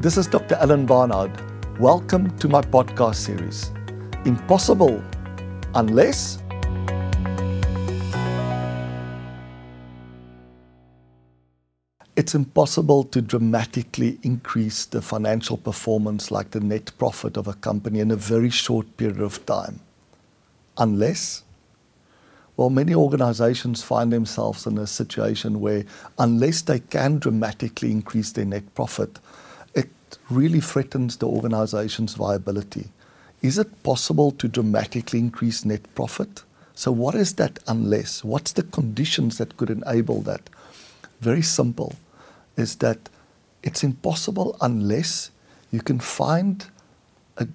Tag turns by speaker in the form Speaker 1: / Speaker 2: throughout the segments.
Speaker 1: This is Dr. Alan Barnard. Welcome to my podcast series. Impossible unless it's impossible to dramatically increase the financial performance like the net profit of a company in a very short period of time. Unless, well, many organizations find themselves in a situation where, unless they can dramatically increase their net profit, really threatens the organization's viability. Is it possible to dramatically increase net profit? So, what is that unless? What's the conditions that could enable that? Very simple is that it's impossible unless you can find a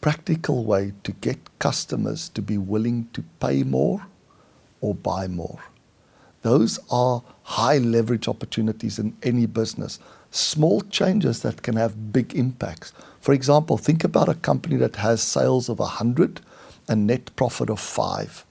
Speaker 1: practical way to get customers to be willing to pay more or buy more. Those are high leverage opportunities in any business. Small changes that can have big impacts. For example, think about a company that has sales of 100 and net profit of 5.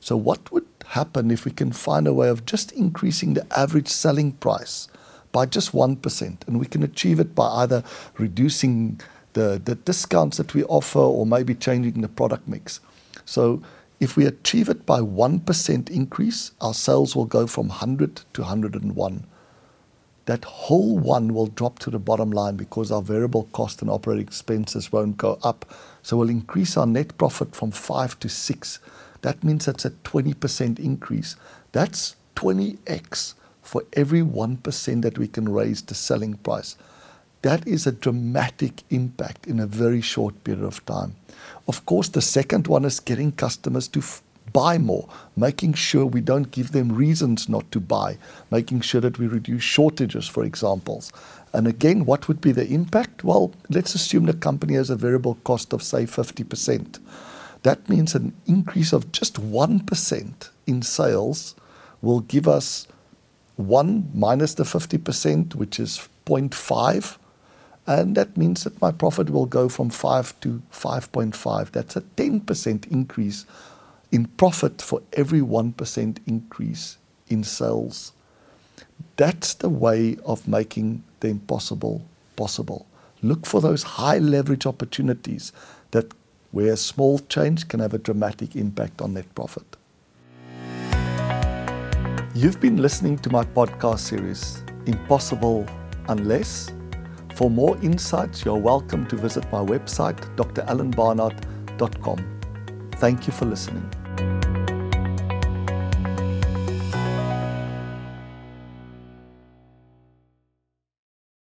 Speaker 1: So, what would happen if we can find a way of just increasing the average selling price by just 1%. And we can achieve it by either reducing the, the discounts that we offer or maybe changing the product mix. So if we achieve it by 1% increase, our sales will go from 100 to 101. That whole one will drop to the bottom line because our variable cost and operating expenses won't go up. So we'll increase our net profit from 5 to 6. That means that's a 20% increase. That's 20x for every 1% that we can raise the selling price. That is a dramatic impact in a very short period of time. Of course, the second one is getting customers to buy more, making sure we don't give them reasons not to buy, making sure that we reduce shortages, for examples. And again, what would be the impact? Well, let's assume the company has a variable cost of, say, 50%. That means an increase of just 1% in sales will give us 1 minus the 50%, which is 0.5. And that means that my profit will go from 5 to 5.5. That's a 10% increase in profit for every 1% increase in sales. That's the way of making the impossible possible. Look for those high leverage opportunities that where a small change can have a dramatic impact on net profit. You've been listening to my podcast series, Impossible Unless. For more insights, you're welcome to visit my website, dralanbarnard.com. Thank you for listening.